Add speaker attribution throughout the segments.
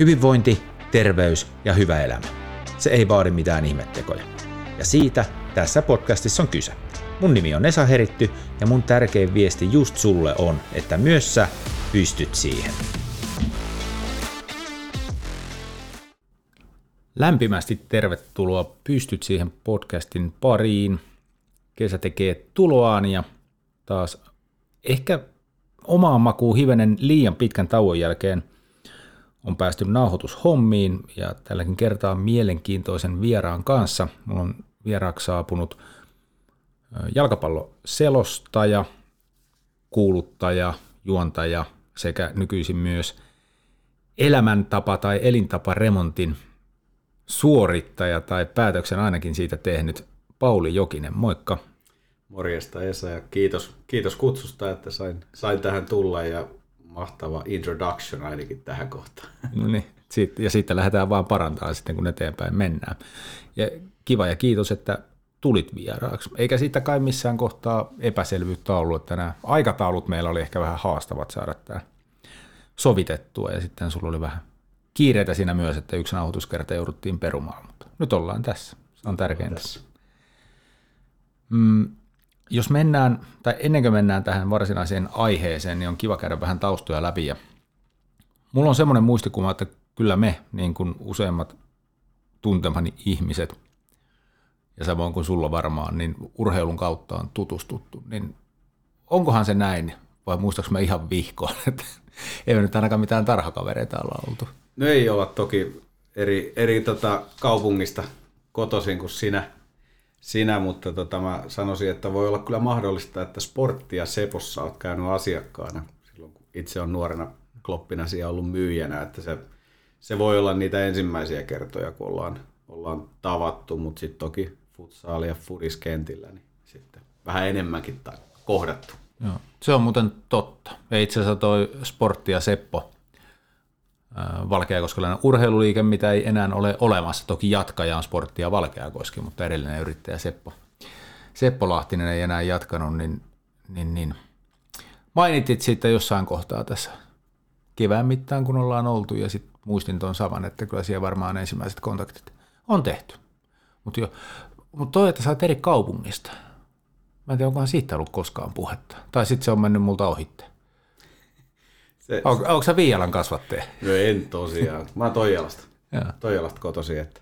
Speaker 1: Hyvinvointi, terveys ja hyvä elämä. Se ei vaadi mitään ihmettekoja. Ja siitä tässä podcastissa on kyse. Mun nimi on Esa Heritty ja mun tärkein viesti just sulle on, että myös sä pystyt siihen. Lämpimästi tervetuloa Pystyt siihen podcastin pariin. Kesä tekee tuloaan ja taas ehkä omaan makuun hivenen liian pitkän tauon jälkeen on päästy nauhoitushommiin ja tälläkin kertaa mielenkiintoisen vieraan kanssa. Mulla on vieraaksi saapunut jalkapalloselostaja, kuuluttaja, juontaja sekä nykyisin myös elämäntapa- tai elintaparemontin suorittaja tai päätöksen ainakin siitä tehnyt Pauli Jokinen. Moikka.
Speaker 2: Morjesta Esa ja kiitos, kiitos kutsusta, että sain, sain tähän tulla ja mahtava introduction ainakin tähän kohtaan.
Speaker 1: No niin, ja sitten lähdetään vaan parantamaan sitten, kun eteenpäin mennään. Ja kiva ja kiitos, että tulit vieraaksi. Eikä siitä kai missään kohtaa epäselvyyttä ollut, että nämä aikataulut meillä oli ehkä vähän haastavat saada tämä sovitettua ja sitten sulla oli vähän kiireitä siinä myös, että yksi nauhoituskerta jouduttiin perumaan, mutta nyt ollaan tässä. Se on tärkeintä. Mm, jos mennään, tai ennen kuin mennään tähän varsinaiseen aiheeseen, niin on kiva käydä vähän taustoja läpi. Ja mulla on semmoinen muistikuva, että kyllä me, niin kuin useimmat tuntemani ihmiset, ja samoin kuin sulla varmaan, niin urheilun kautta on tutustuttu, niin onkohan se näin, vai muistaaks mä ihan vihkoon, että ei me nyt ainakaan mitään tarhakavereita olla oltu.
Speaker 2: No ei olla toki eri, eri tota kaupungista kotoisin kuin sinä, sinä, mutta tota, mä sanoisin, että voi olla kyllä mahdollista, että sporttia Sepossa olet käynyt asiakkaana silloin, kun itse on nuorena kloppina siellä ollut myyjänä, että se, se voi olla niitä ensimmäisiä kertoja, kun ollaan, ollaan tavattu, mutta sitten toki futsaali ja fudiskentillä, niin sitten vähän enemmänkin tai kohdattu.
Speaker 1: Joo. Se on muuten totta. Ja itse asiassa toi sportti ja Seppo, Valkeakoskelainen urheiluliike, mitä ei enää ole olemassa. Toki jatkaja on sportti ja Valkeakoski, mutta edellinen yrittäjä Seppo, Seppo Lahtinen ei enää jatkanut, niin, niin, niin. mainitit siitä jossain kohtaa tässä kevään mittaan, kun ollaan oltu, ja sitten muistin tuon saman, että kyllä siellä varmaan ensimmäiset kontaktit on tehty. Mutta mut toi, että sä oot eri kaupungista, mä en tiedä, onkohan siitä ollut koskaan puhetta. Tai sitten se on mennyt multa ohitte. Se, on, onko sä Viialan kasvattaja?
Speaker 2: No en tosiaan. Mä oon Toijalasta. Toijalasta kotosi, että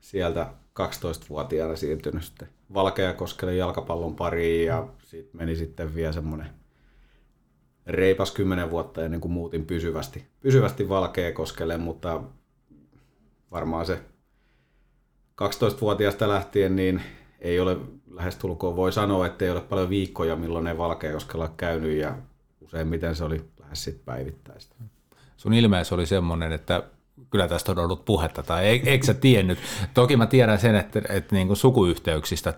Speaker 2: sieltä 12-vuotiaana siirtynyt sitten Valkeakoskelle jalkapallon pariin ja siitä meni sitten vielä semmoinen reipas kymmenen vuotta ennen kuin muutin pysyvästi, pysyvästi Valkeakoskelle, mutta varmaan se 12-vuotiaasta lähtien niin ei ole lähestulkoon, voi sanoa, että ei ole paljon viikkoja, milloin ne Valkeakoskella käynyt ja useimmiten se oli lähes sit päivittäistä.
Speaker 1: Sun ilmeessä oli semmoinen, että kyllä tästä on ollut puhetta, tai eikö sä tiennyt? Toki mä tiedän sen, että, että niin kuin sukuyhteyksistä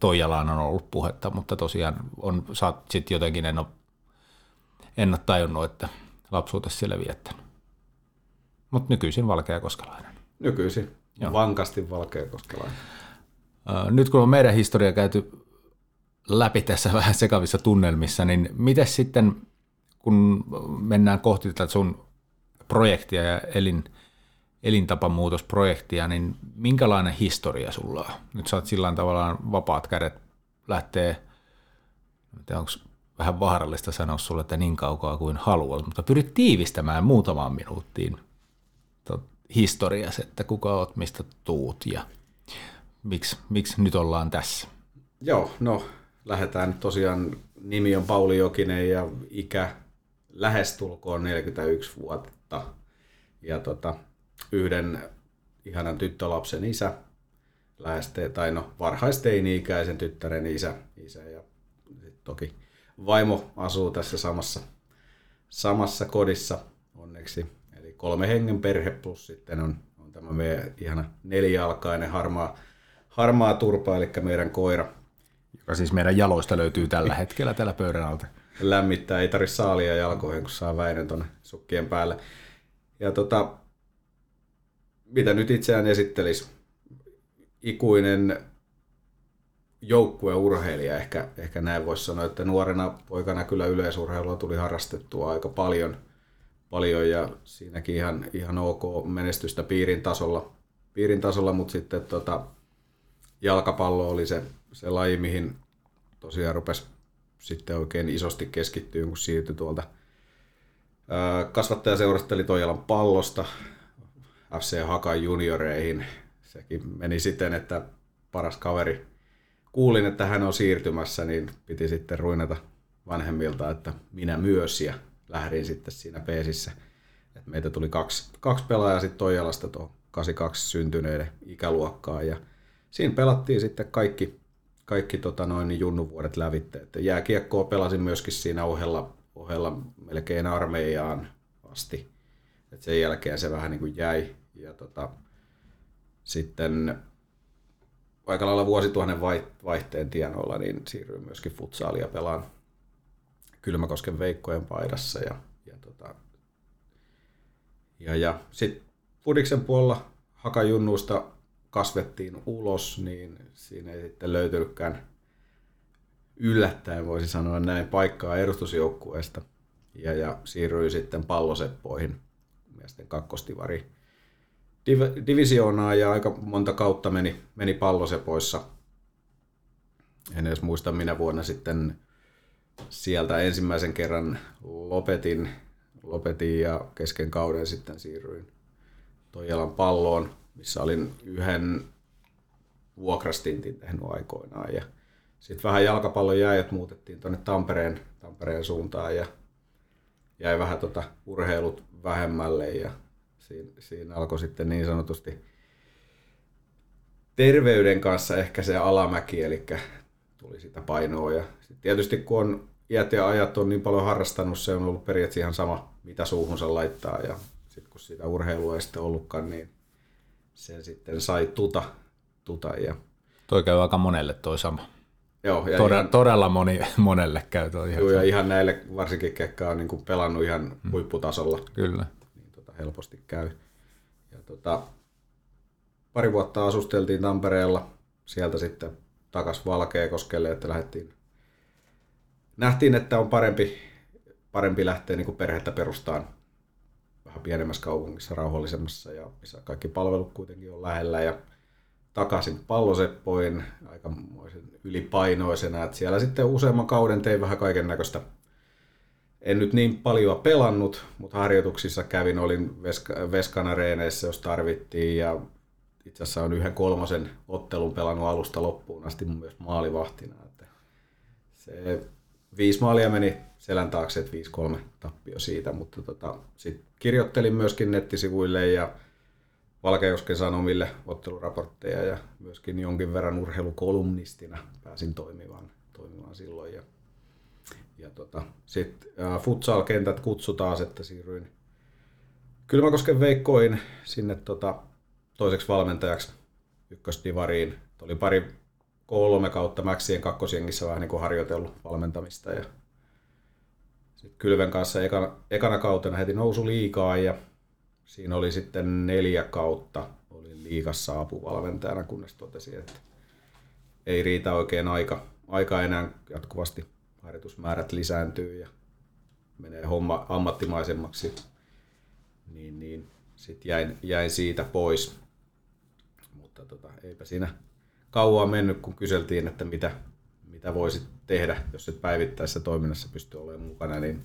Speaker 1: Toijalaan on ollut puhetta, mutta tosiaan on, sä sit jotenkin en ole, en ole tajunnut, että lapsuutesi siellä viettänyt. Mutta nykyisin valkeakoskelainen.
Speaker 2: Nykyisin, Joo. vankasti valkeakoskelainen.
Speaker 1: Nyt kun on meidän historia käyty läpi tässä vähän sekavissa tunnelmissa, niin miten sitten kun mennään kohti tätä sun projektia ja elin, elintapamuutosprojektia, niin minkälainen historia sulla on? Nyt saat sillä tavallaan vapaat kädet lähtee, onko vähän vaarallista sanoa sulle, että niin kaukaa kuin haluat, mutta pyrit tiivistämään muutamaan minuuttiin historias, että kuka oot, mistä tuut ja miksi, miksi nyt ollaan tässä?
Speaker 2: Joo, no lähdetään tosiaan, nimi on Pauli Jokinen ja ikä lähestulkoon 41 vuotta. Ja tota, yhden ihanan tyttölapsen isä, läheste, tai no varhaisteini-ikäisen tyttären isä, isä ja toki vaimo asuu tässä samassa, samassa kodissa onneksi. Eli kolme hengen perhe plus sitten on, on tämä meidän ihana nelijalkainen harmaa, harmaa turpa, eli meidän koira.
Speaker 1: Joka siis meidän jaloista löytyy tällä hetkellä tällä pöydän alta
Speaker 2: lämmittää, ei tarvitse saalia jalkoihin, kun saa Väinön tuonne sukkien päälle. Ja tota, mitä nyt itseään esittelisi, ikuinen joukkueurheilija, ehkä, ehkä näin voisi sanoa, että nuorena poikana kyllä yleisurheilua tuli harrastettua aika paljon, paljon ja siinäkin ihan, ihan ok menestystä piirin tasolla, piirin tasolla mutta sitten tota, jalkapallo oli se, se laji, mihin tosiaan rupesi sitten oikein isosti keskittyä, kun siirtyi tuolta kasvattajaseurasta eli Toijalan pallosta FC Hakan junioreihin. Sekin meni siten, että paras kaveri kuulin, että hän on siirtymässä, niin piti sitten ruinata vanhemmilta, että minä myös ja lähdin sitten siinä peesissä. Meitä tuli kaksi, kaksi pelaajaa sitten Toijalasta tuohon 82 syntyneiden ikäluokkaan ja siinä pelattiin sitten kaikki, kaikki tota noin, niin junnuvuodet lävitte. Että jääkiekkoa pelasin myöskin siinä ohella, ohella melkein armeijaan asti. Et sen jälkeen se vähän niin kuin jäi. Ja tota, sitten aika lailla vuosituhannen vaihteen tienoilla niin siirryin myöskin futsaalia pelaan Kylmäkosken Veikkojen paidassa. Ja, ja, tota, ja, ja sitten Fudiksen puolella Hakajunnuista kasvettiin ulos, niin siinä ei sitten löytynytkään yllättäen, voisi sanoa näin, paikkaa edustusjoukkueesta. Ja, ja siirryin sitten palloseppoihin miesten kakkostivari div- divisioonaa ja aika monta kautta meni, meni pallosepoissa. En edes muista minä vuonna sitten sieltä ensimmäisen kerran lopetin, lopetin ja kesken kauden sitten siirryin Toijalan palloon missä olin yhden vuokrastintin tehnyt aikoinaan. Ja sitten vähän jalkapallon jäi, että muutettiin tuonne Tampereen, Tampereen suuntaan ja jäi vähän tota urheilut vähemmälle ja siinä, siinä alkoi sitten niin sanotusti terveyden kanssa ehkä se alamäki, eli tuli sitä painoa. Ja sit tietysti kun on iät ja ajat on niin paljon harrastanut, se on ollut periaatteessa ihan sama, mitä suuhunsa laittaa. Ja sitten kun sitä urheilua ei sitten ollutkaan, niin sen sitten sai tuta. tuta ja...
Speaker 1: Toi käy aika monelle toi sama.
Speaker 2: Joo,
Speaker 1: ja todella, ihan, todella moni, monelle käy toi
Speaker 2: ihan. Joo, ja ihan näille varsinkin, ketkä on niin kuin pelannut ihan hmm. huipputasolla.
Speaker 1: Kyllä.
Speaker 2: Niin tota, helposti käy. Ja tota, pari vuotta asusteltiin Tampereella, sieltä sitten takas Valkeakoskelle, että lähdettiin. Nähtiin, että on parempi, parempi lähteä niin kuin perhettä perustaan vähän pienemmässä kaupungissa, rauhallisemmassa ja missä kaikki palvelut kuitenkin on lähellä ja takaisin palloseppoin aikamoisen ylipainoisena, että siellä sitten useamman kauden tein vähän kaiken näköistä. En nyt niin paljon pelannut, mutta harjoituksissa kävin, olin Vesk- Veskana jos tarvittiin ja itse asiassa on yhden kolmosen ottelun pelannut alusta loppuun asti myös maalivahtina. Että se viisi maalia meni selän taakse, että 5-3 tappio siitä, mutta tota, sit kirjoittelin myöskin nettisivuille ja Valkeakosken Sanomille otteluraportteja ja myöskin jonkin verran urheilukolumnistina pääsin toimimaan, toimimaan silloin. Ja, ja tota, sitten futsal-kentät kutsu taas, että siirryin Kylmäkosken Veikkoin sinne tota, toiseksi valmentajaksi ykkösdivariin. Oli pari kolme kautta Maxien kakkosjengissä vähän niin kuin harjoitellut valmentamista ja sitten Kylven kanssa ekana, ekana kautena heti nousu liikaa ja siinä oli sitten neljä kautta oli liikassa apuvalmentajana, kunnes totesi, että ei riitä oikein aika, aika enää. Jatkuvasti harjoitusmäärät lisääntyy ja menee homma ammattimaisemmaksi, niin, niin. Sitten jäin, jäin, siitä pois. Mutta tota, eipä siinä kauan mennyt, kun kyseltiin, että mitä, mitä voisit tehdä, jos et päivittäisessä toiminnassa pysty olemaan mukana, niin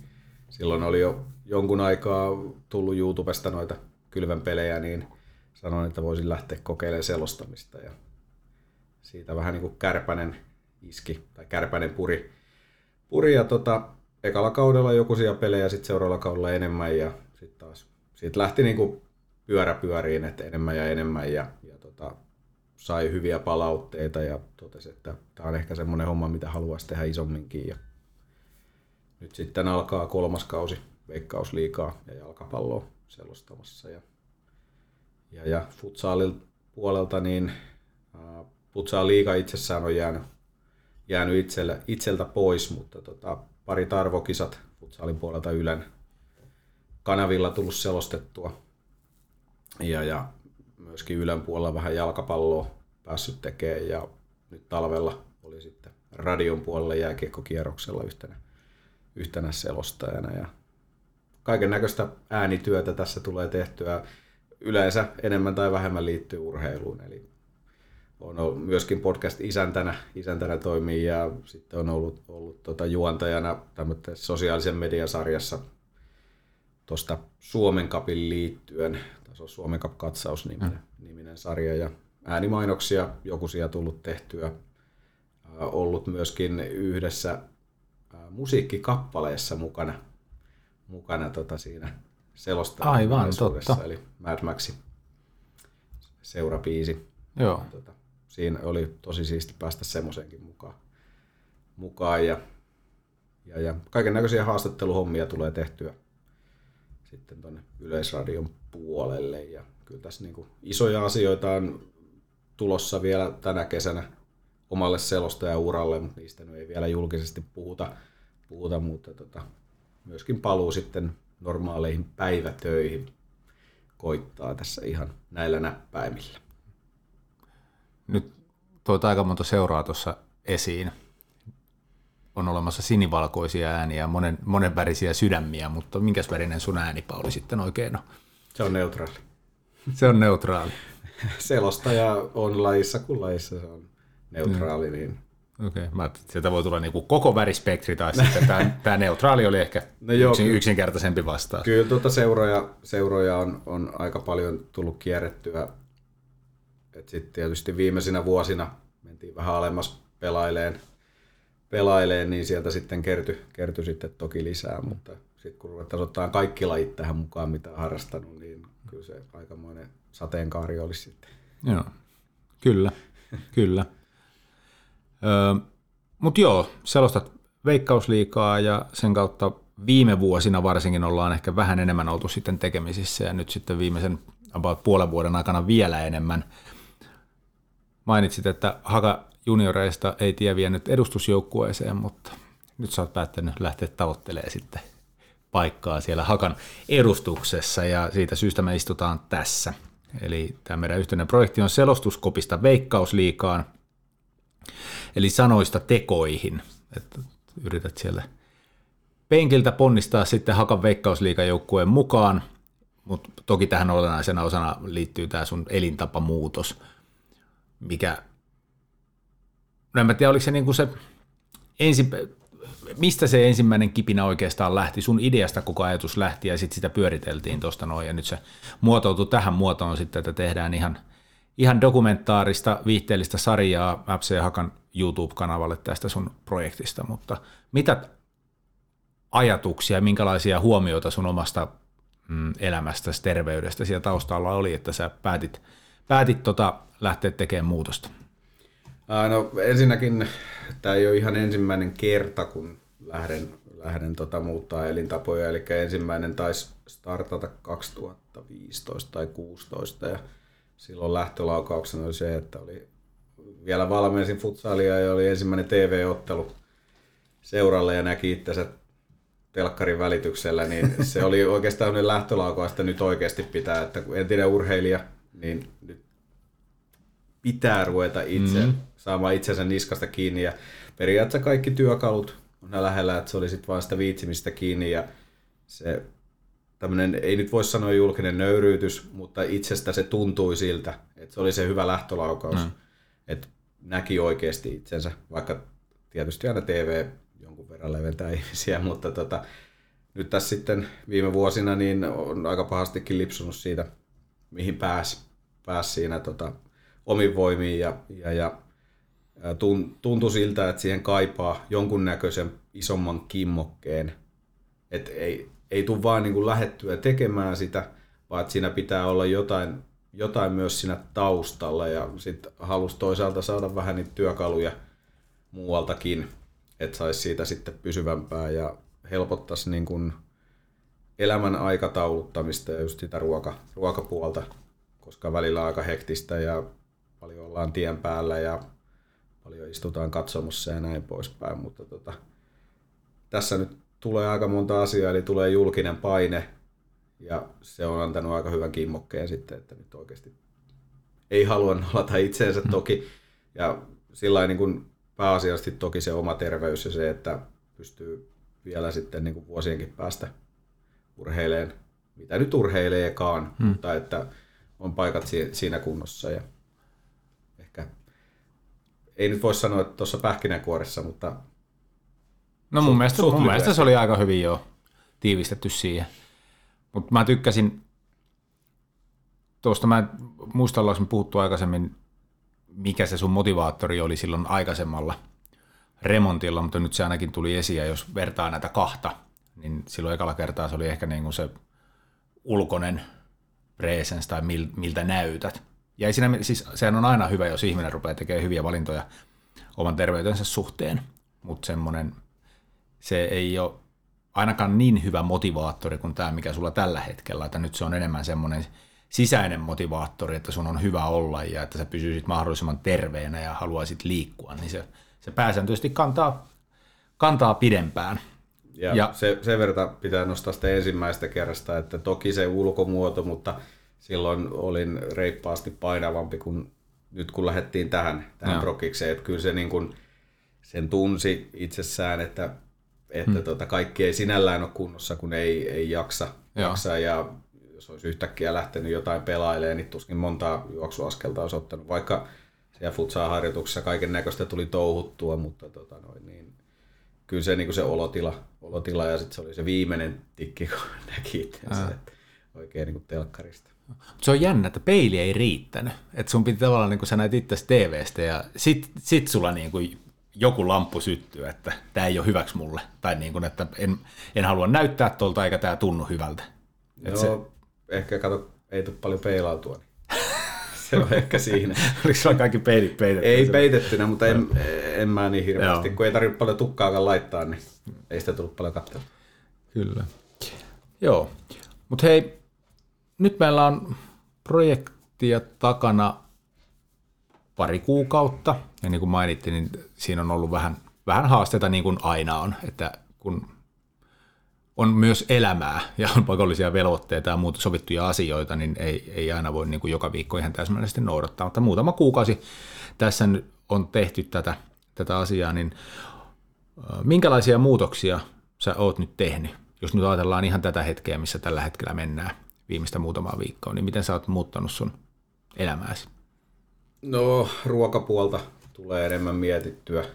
Speaker 2: silloin oli jo jonkun aikaa tullut YouTubesta noita kylvän pelejä, niin sanoin, että voisin lähteä kokeilemaan selostamista ja siitä vähän niin kuin kärpänen iski tai kärpänen puri. puri ja tota, ekalla kaudella joku siellä pelejä, sitten seuraavalla kaudella enemmän ja sitten taas siitä lähti niin kuin pyörä pyöriin, että enemmän ja enemmän ja, ja tota, sai hyviä palautteita ja totesi, että tämä on ehkä semmoinen homma, mitä haluaisi tehdä isomminkin. Ja nyt sitten alkaa kolmas kausi veikkausliikaa ja jalkapalloa selostamassa. Ja, ja, ja futsaalin puolelta niin äh, futsal liiga itsessään on jäänyt, jäänyt itselle, itseltä pois, mutta tota, pari tarvokisat futsalin puolelta Ylen kanavilla tullut selostettua. Ja, ja myöskin Ylen puolella vähän jalkapalloa päässyt tekemään ja nyt talvella oli sitten radion puolella jääkiekkokierroksella yhtenä, yhtenä selostajana ja kaiken näköistä äänityötä tässä tulee tehtyä. Yleensä enemmän tai vähemmän liittyy urheiluun, eli on ollut myöskin podcast isäntänä, toimii ja sitten on ollut, ollut tota juontajana sosiaalisen median sarjassa tuosta Suomen Cupin liittyen, tässä on Suomen Cup katsaus niminen, mm. niminen sarja ja äänimainoksia joku siellä tullut tehtyä. ollut myöskin yhdessä musiikkikappaleessa mukana, mukana tota siinä selostaa.
Speaker 1: Aivan, totta.
Speaker 2: Eli Mad Maxi seurapiisi.
Speaker 1: Joo.
Speaker 2: Tota, siinä oli tosi siisti päästä semmoisenkin mukaan. mukaan ja, ja, ja kaiken näköisiä haastatteluhommia tulee tehtyä sitten tuonne Yleisradion puolelle. Ja kyllä tässä niin kuin isoja asioita on tulossa vielä tänä kesänä omalle selostajauralle, mutta niistä ei vielä julkisesti puhuta, puhuta mutta tota, myöskin paluu sitten normaaleihin päivätöihin koittaa tässä ihan näillä näppäimillä.
Speaker 1: Nyt toit aika monta seuraa tuossa esiin. On olemassa sinivalkoisia ääniä ja monen, monenvärisiä sydämiä, mutta minkäs värinen sun ääni, Pauli, sitten oikein on?
Speaker 2: Se on neutraali.
Speaker 1: Se on neutraali.
Speaker 2: Selostaja on lajissa kuin lajissa se on neutraali. Mm. Niin...
Speaker 1: Okei, okay. sieltä voi tulla niinku koko värispektri tai sitten tämä, tämä neutraali oli ehkä no joo, yksin, yksinkertaisempi vastaus.
Speaker 2: Kyllä tuota seuroja, seuroja on, on aika paljon tullut kierrettyä sitten tietysti viimeisinä vuosina mentiin vähän alemmas pelaileen, pelaileen niin sieltä sitten kertyi, kertyi sitten toki lisää, mutta sitten kun ruvetaan ottaa kaikki lajit tähän mukaan, mitä on harrastanut, niin kyllä se aikamoinen sateenkaari olisi sitten.
Speaker 1: Joo, kyllä, kyllä. Öö, Mutta joo, selostat veikkausliikaa ja sen kautta viime vuosina varsinkin ollaan ehkä vähän enemmän oltu sitten tekemisissä ja nyt sitten viimeisen about puolen vuoden aikana vielä enemmän – mainitsit, että Haka junioreista ei tie vienyt edustusjoukkueeseen, mutta nyt sä oot päättänyt lähteä tavoittelemaan sitten paikkaa siellä Hakan edustuksessa ja siitä syystä me istutaan tässä. Eli tämä meidän yhteinen projekti on selostuskopista veikkausliikaan, eli sanoista tekoihin. Että yrität siellä penkiltä ponnistaa sitten Hakan veikkausliikajoukkueen mukaan, mutta toki tähän olennaisena osana liittyy tämä sun elintapamuutos – mikä, en mä tiedä, oliko se niin kuin se ensi, mistä se ensimmäinen kipinä oikeastaan lähti, sun ideasta koko ajatus lähti ja sitten sitä pyöriteltiin tuosta noin ja nyt se muotoutui tähän muotoon sitten, että tehdään ihan, ihan dokumentaarista, viihteellistä sarjaa FC Hakan YouTube-kanavalle tästä sun projektista, mutta mitä ajatuksia, minkälaisia huomioita sun omasta mm, elämästäsi, terveydestä siellä taustalla oli, että sä päätit, päätit tota lähteä tekemään muutosta?
Speaker 2: No ensinnäkin tämä ei ole ihan ensimmäinen kerta, kun lähden, lähden tota, muuttaa elintapoja, eli ensimmäinen taisi startata 2015 tai 2016 ja silloin lähtölaukauksena oli se, että oli vielä valmensin futsalia ja oli ensimmäinen TV-ottelu seuralle ja näki itsensä telkkarin välityksellä, niin se oli oikeastaan lähtölaukaus, että nyt oikeasti pitää, että kun entinen urheilija, niin nyt pitää ruveta itse mm. saamaan itsensä niskasta kiinni ja periaatteessa kaikki työkalut on lähellä, että se oli sitten vaan sitä viitsimistä kiinni ja se tämmöinen, ei nyt voi sanoa julkinen nöyryytys, mutta itsestä se tuntui siltä, että se oli se hyvä lähtölaukaus, mm. että näki oikeasti itsensä, vaikka tietysti aina TV jonkun verran leventää ihmisiä, mutta tota, nyt tässä sitten viime vuosina niin on aika pahastikin lipsunut siitä, mihin pääsi, pääsi siinä tota, omin voimiin ja, ja, ja tuntui siltä, että siihen kaipaa jonkunnäköisen isomman kimmokkeen. Että ei, ei tule vaan niin kuin lähettyä tekemään sitä, vaan että siinä pitää olla jotain, jotain myös siinä taustalla ja sitten halusi toisaalta saada vähän niitä työkaluja muualtakin, että saisi siitä sitten pysyvämpää ja helpottaisi niin kuin elämän aikatauluttamista ja just sitä ruoka, ruokapuolta, koska välillä on aika hektistä ja ollaan tien päällä ja paljon istutaan katsomossa ja näin poispäin, mutta tota, tässä nyt tulee aika monta asiaa, eli tulee julkinen paine ja se on antanut aika hyvän kimmokkeen sitten, että nyt oikeasti ei halua nolata itseensä mm. toki ja sillä niin kuin pääasiallisesti toki se oma terveys ja se, että pystyy vielä sitten niin kuin vuosienkin päästä urheileen, mitä nyt urheileekaan, hmm. mutta että on paikat siinä kunnossa ja ei nyt voi sanoa, että tuossa pähkinänkuoressa, mutta
Speaker 1: No mun, mielestä, mun mielestä se oli aika hyvin jo tiivistetty siihen. Mutta mä tykkäsin, tuosta mä muista ollaanko puhuttu aikaisemmin, mikä se sun motivaattori oli silloin aikaisemmalla remontilla, mutta nyt se ainakin tuli esiin, ja jos vertaa näitä kahta, niin silloin ekalla kertaa se oli ehkä niin kuin se ulkoinen presence tai miltä näytät. Ja ei siinä, siis sehän on aina hyvä, jos ihminen rupeaa tekemään hyviä valintoja oman terveytensä suhteen, mutta semmoinen, se ei ole ainakaan niin hyvä motivaattori kuin tämä, mikä sulla tällä hetkellä, että nyt se on enemmän semmoinen sisäinen motivaattori, että sun on hyvä olla ja että sä pysyisit mahdollisimman terveenä ja haluaisit liikkua, niin se, se pääsääntöisesti kantaa, kantaa pidempään.
Speaker 2: Ja, ja se, sen verran pitää nostaa sitä ensimmäistä kerrasta, että toki se ulkomuoto, mutta silloin olin reippaasti painavampi kuin nyt kun lähdettiin tähän, tähän prokikseen. Että kyllä se niin kuin, sen tunsi itsessään, että, että hmm. tota, kaikki ei sinällään ole kunnossa, kun ei, ei jaksa, jaksa. Ja jos olisi yhtäkkiä lähtenyt jotain pelailemaan, niin tuskin montaa juoksuaskelta olisi ottanut, vaikka siellä futsal-harjoituksessa kaiken näköistä tuli touhuttua, mutta tota noin, niin, kyllä se, niin kuin se olotila, olotila ja sitten se oli se viimeinen tikki, kun näki että oikein niin kuin telkkarista.
Speaker 1: Se on jännä, että peili ei riittänyt. Että sun piti tavallaan, niin kuin sä näet itse TVstä ja sit, sit sulla niin kuin joku lamppu syttyy, että tämä ei ole hyväksi mulle. Tai niin kuin, että en, en halua näyttää tuolta eikä tämä tunnu hyvältä.
Speaker 2: Et se... ehkä kato, ei tule paljon peilautua. Niin. se on ehkä siinä.
Speaker 1: Oliko sulla kaikki peilit peitetty?
Speaker 2: Ei peitettynä, mutta en, en mä niin hirveästi. Joo. Kun ei tarvitse paljon tukkaakaan laittaa, niin ei sitä tullut paljon katsoa.
Speaker 1: Kyllä. Joo. Mutta hei, nyt meillä on projektia takana pari kuukautta, ja niin kuin mainittiin, niin siinä on ollut vähän, vähän haasteita niin kuin aina on, että kun on myös elämää ja on pakollisia velvoitteita ja muuta sovittuja asioita, niin ei, ei aina voi niin kuin joka viikko ihan täsmällisesti noudattaa. Mutta muutama kuukausi tässä nyt on tehty tätä, tätä asiaa, niin minkälaisia muutoksia sä oot nyt tehnyt, jos nyt ajatellaan ihan tätä hetkeä, missä tällä hetkellä mennään viimeistä muutamaa viikkoa, niin miten sä oot muuttanut sun elämääsi?
Speaker 2: No, ruokapuolta tulee enemmän mietittyä,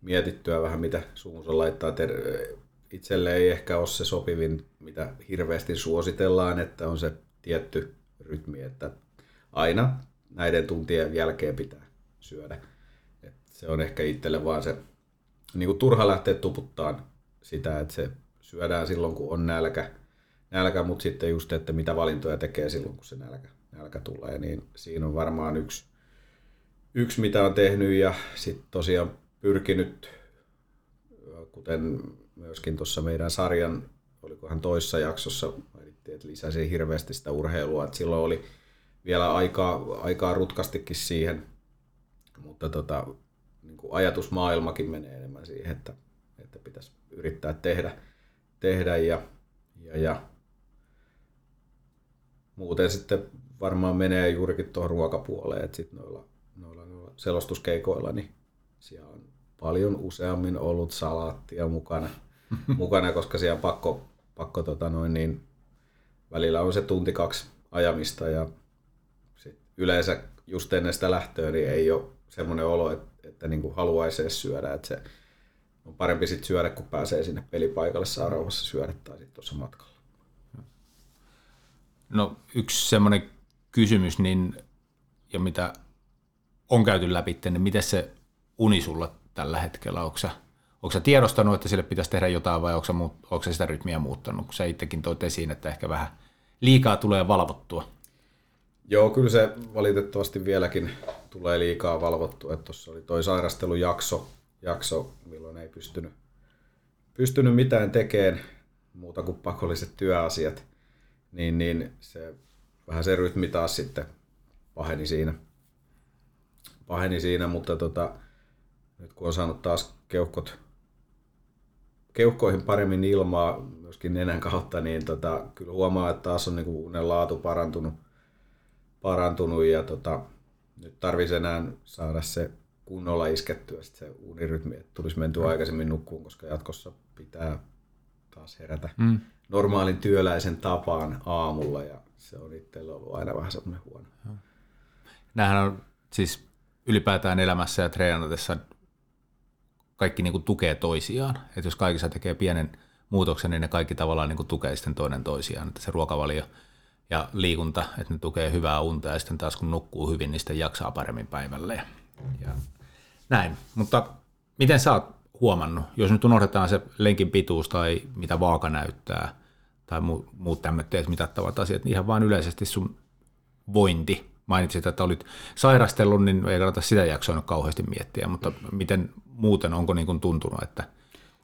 Speaker 2: mietittyä vähän, mitä suunsa laittaa. Ter- itselle ei ehkä ole se sopivin, mitä hirveästi suositellaan, että on se tietty rytmi, että aina näiden tuntien jälkeen pitää syödä. Et se on ehkä itselle vaan se niin kuin turha lähteä tuputtaan sitä, että se syödään silloin, kun on nälkä, nälkä mutta sitten just, että mitä valintoja tekee silloin, kun se nälkä, nälkä tulee, niin siinä on varmaan yksi, yksi mitä on tehnyt ja sitten tosiaan pyrkinyt, kuten myöskin tuossa meidän sarjan, olikohan toissa jaksossa, mainittiin, että lisäsi hirveästi sitä urheilua, että silloin oli vielä aikaa, aikaa rutkastikin siihen, mutta tota, niin kuin ajatusmaailmakin menee enemmän siihen, että, että pitäisi yrittää tehdä, tehdä ja, ja, ja muuten sitten varmaan menee juurikin tuohon ruokapuoleen, että sitten noilla, noilla, noilla selostuskeikoilla, niin siellä on paljon useammin ollut salaattia mukana, mukana koska siellä on pakko, pakko tota noin, niin välillä on se tunti kaksi ajamista ja sit yleensä just ennen sitä lähtöä niin ei ole semmoinen olo, että, että niin kuin haluaisi edes syödä, että se on parempi sitten syödä, kun pääsee sinne pelipaikalle, saa rauhassa syödä tai sitten tuossa matkalla.
Speaker 1: No yksi semmoinen kysymys, niin, ja mitä on käyty läpi, niin miten se uni sulla tällä hetkellä, onko sä, onko sä tiedostanut, että sille pitäisi tehdä jotain vai onko sä, onko sä sitä rytmiä muuttanut, kun sä itsekin toit esiin, että ehkä vähän liikaa tulee valvottua?
Speaker 2: Joo, kyllä se valitettavasti vieläkin tulee liikaa valvottua. Tuossa oli toi sairastelujakso, jakso, milloin ei pystynyt, pystynyt mitään tekemään muuta kuin pakolliset työasiat niin, niin se, vähän se rytmi taas sitten paheni siinä. Paheni siinä, mutta tota, nyt kun on saanut taas keuhkot, keuhkoihin paremmin ilmaa myöskin nenän kautta, niin tota, kyllä huomaa, että taas on niinku unen laatu parantunut, parantunut ja tota, nyt tarvitsisi enää saada se kunnolla iskettyä sit se unirytmi, että tulisi mentyä aikaisemmin nukkuun, koska jatkossa pitää taas herätä mm. Normaalin työläisen tapaan aamulla ja se on itsellä ollut aina vähän semmoinen huono.
Speaker 1: Nämähän on siis ylipäätään elämässä ja treenatessa kaikki niin kuin tukee toisiaan. Että jos kaikissa tekee pienen muutoksen, niin ne kaikki tavallaan niin kuin tukee sitten toinen toisiaan. Että se ruokavalio ja liikunta, että ne tukee hyvää unta ja sitten taas kun nukkuu hyvin, niin sitten jaksaa paremmin päivälle. Ja, näin. Mutta miten sä oot huomannut, jos nyt unohdetaan se lenkin pituus tai mitä vaaka näyttää tai muut tämmöiset mitattavat asiat, niin ihan vain yleisesti sun vointi. Mainitsit, että olit sairastellut, niin ei kannata sitä jaksoa nyt kauheasti miettiä, mutta miten muuten, onko niin kuin tuntunut, että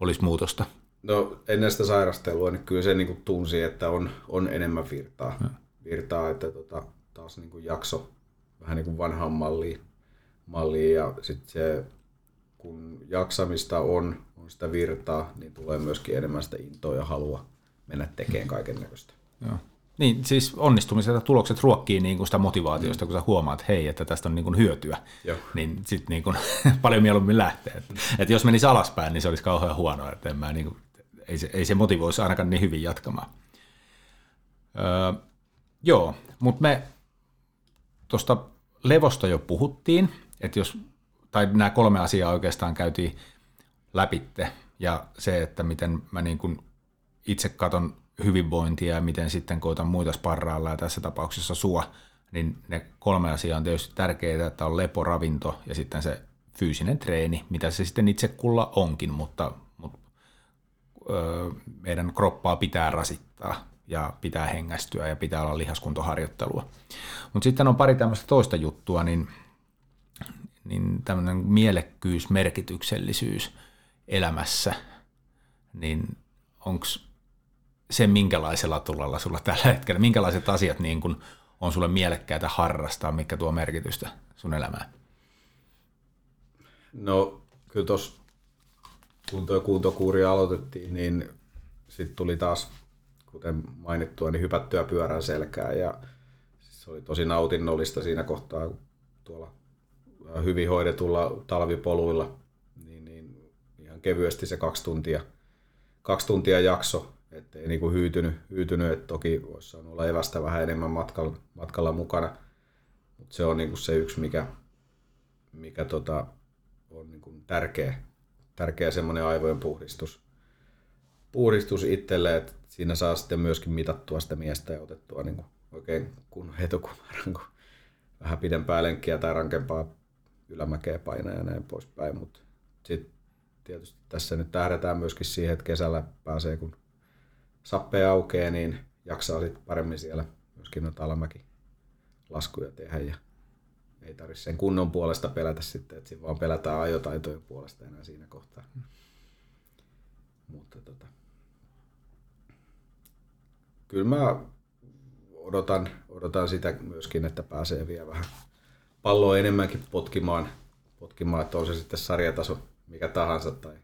Speaker 1: olisi muutosta?
Speaker 2: No ennen sitä sairastelua, niin kyllä se niin kuin tunsi, että on, on enemmän virtaa. Ja. Virtaa, että tota, taas niin kuin jakso vähän niin kuin vanhaan malliin. malliin ja sitten se, kun jaksamista on, on sitä virtaa, niin tulee myöskin enemmän sitä intoa ja halua mennä tekemään kaiken näköistä.
Speaker 1: Joo. Niin, siis onnistumiset ja tulokset ruokkii niin kuin sitä motivaatiosta, mm. kun sä huomaat, että hei, että tästä on niin kuin hyötyä, Joo. niin sitten niin kuin, paljon mieluummin lähtee. Että, että jos menisi alaspäin, niin se olisi kauhean huonoa, että en mä niin kuin, ei, se, ei se motivoisi ainakaan niin hyvin jatkamaan. Öö, joo, mutta me tuosta levosta jo puhuttiin, että jos, tai nämä kolme asiaa oikeastaan käytiin läpitte, ja se, että miten mä niin kuin itse katon hyvinvointia ja miten sitten koitan muita sparrailla ja tässä tapauksessa sua, niin ne kolme asiaa on tietysti tärkeitä, että on lepo, ravinto ja sitten se fyysinen treeni, mitä se sitten itse kulla onkin, mutta, mutta öö, meidän kroppaa pitää rasittaa ja pitää hengästyä ja pitää olla lihaskuntoharjoittelua. Mutta sitten on pari tämmöistä toista juttua, niin, niin tämmöinen mielekkyys, merkityksellisyys elämässä, niin onko se, minkälaisella tulalla sulla tällä hetkellä, minkälaiset asiat niin kun on sulle mielekkäitä harrastaa, mikä tuo merkitystä sun elämään?
Speaker 2: No kyllä tuossa, kun tuo kuntokuuri aloitettiin, niin sitten tuli taas, kuten mainittua, niin hypättyä pyörän selkään ja se oli tosi nautinnollista siinä kohtaa, tuolla hyvin hoidetulla talvipoluilla, niin, niin ihan kevyesti se kaksi tuntia, kaksi tuntia jakso että ei niinku hyytynyt, hyytynyt, että toki voisi saanut olla evästä vähän enemmän matkalla, matkalla mukana, mutta se on niinku se yksi, mikä, mikä tota, on niinku tärkeä, tärkeä semmoinen aivojen puhdistus, puhdistus itselle, että siinä saa sitten myöskin mitattua sitä miestä ja otettua niinku oikein kun hetokumaran, kun vähän pidempää lenkkiä tai rankempaa ylämäkeä painaa ja näin poispäin, mutta sitten tietysti tässä nyt tähdetään myöskin siihen, että kesällä pääsee, kun sappe aukeaa, niin jaksaa sitten paremmin siellä myöskin noita alamäki laskuja tehdä ja ei tarvitse sen kunnon puolesta pelätä sitten, että siinä vaan pelätään ajotaitojen puolesta enää siinä kohtaa. Mm. Mutta tota, kyllä mä odotan, odotan sitä myöskin, että pääsee vielä vähän palloa enemmänkin potkimaan, potkimaan, että on se sitten sarjataso mikä tahansa tai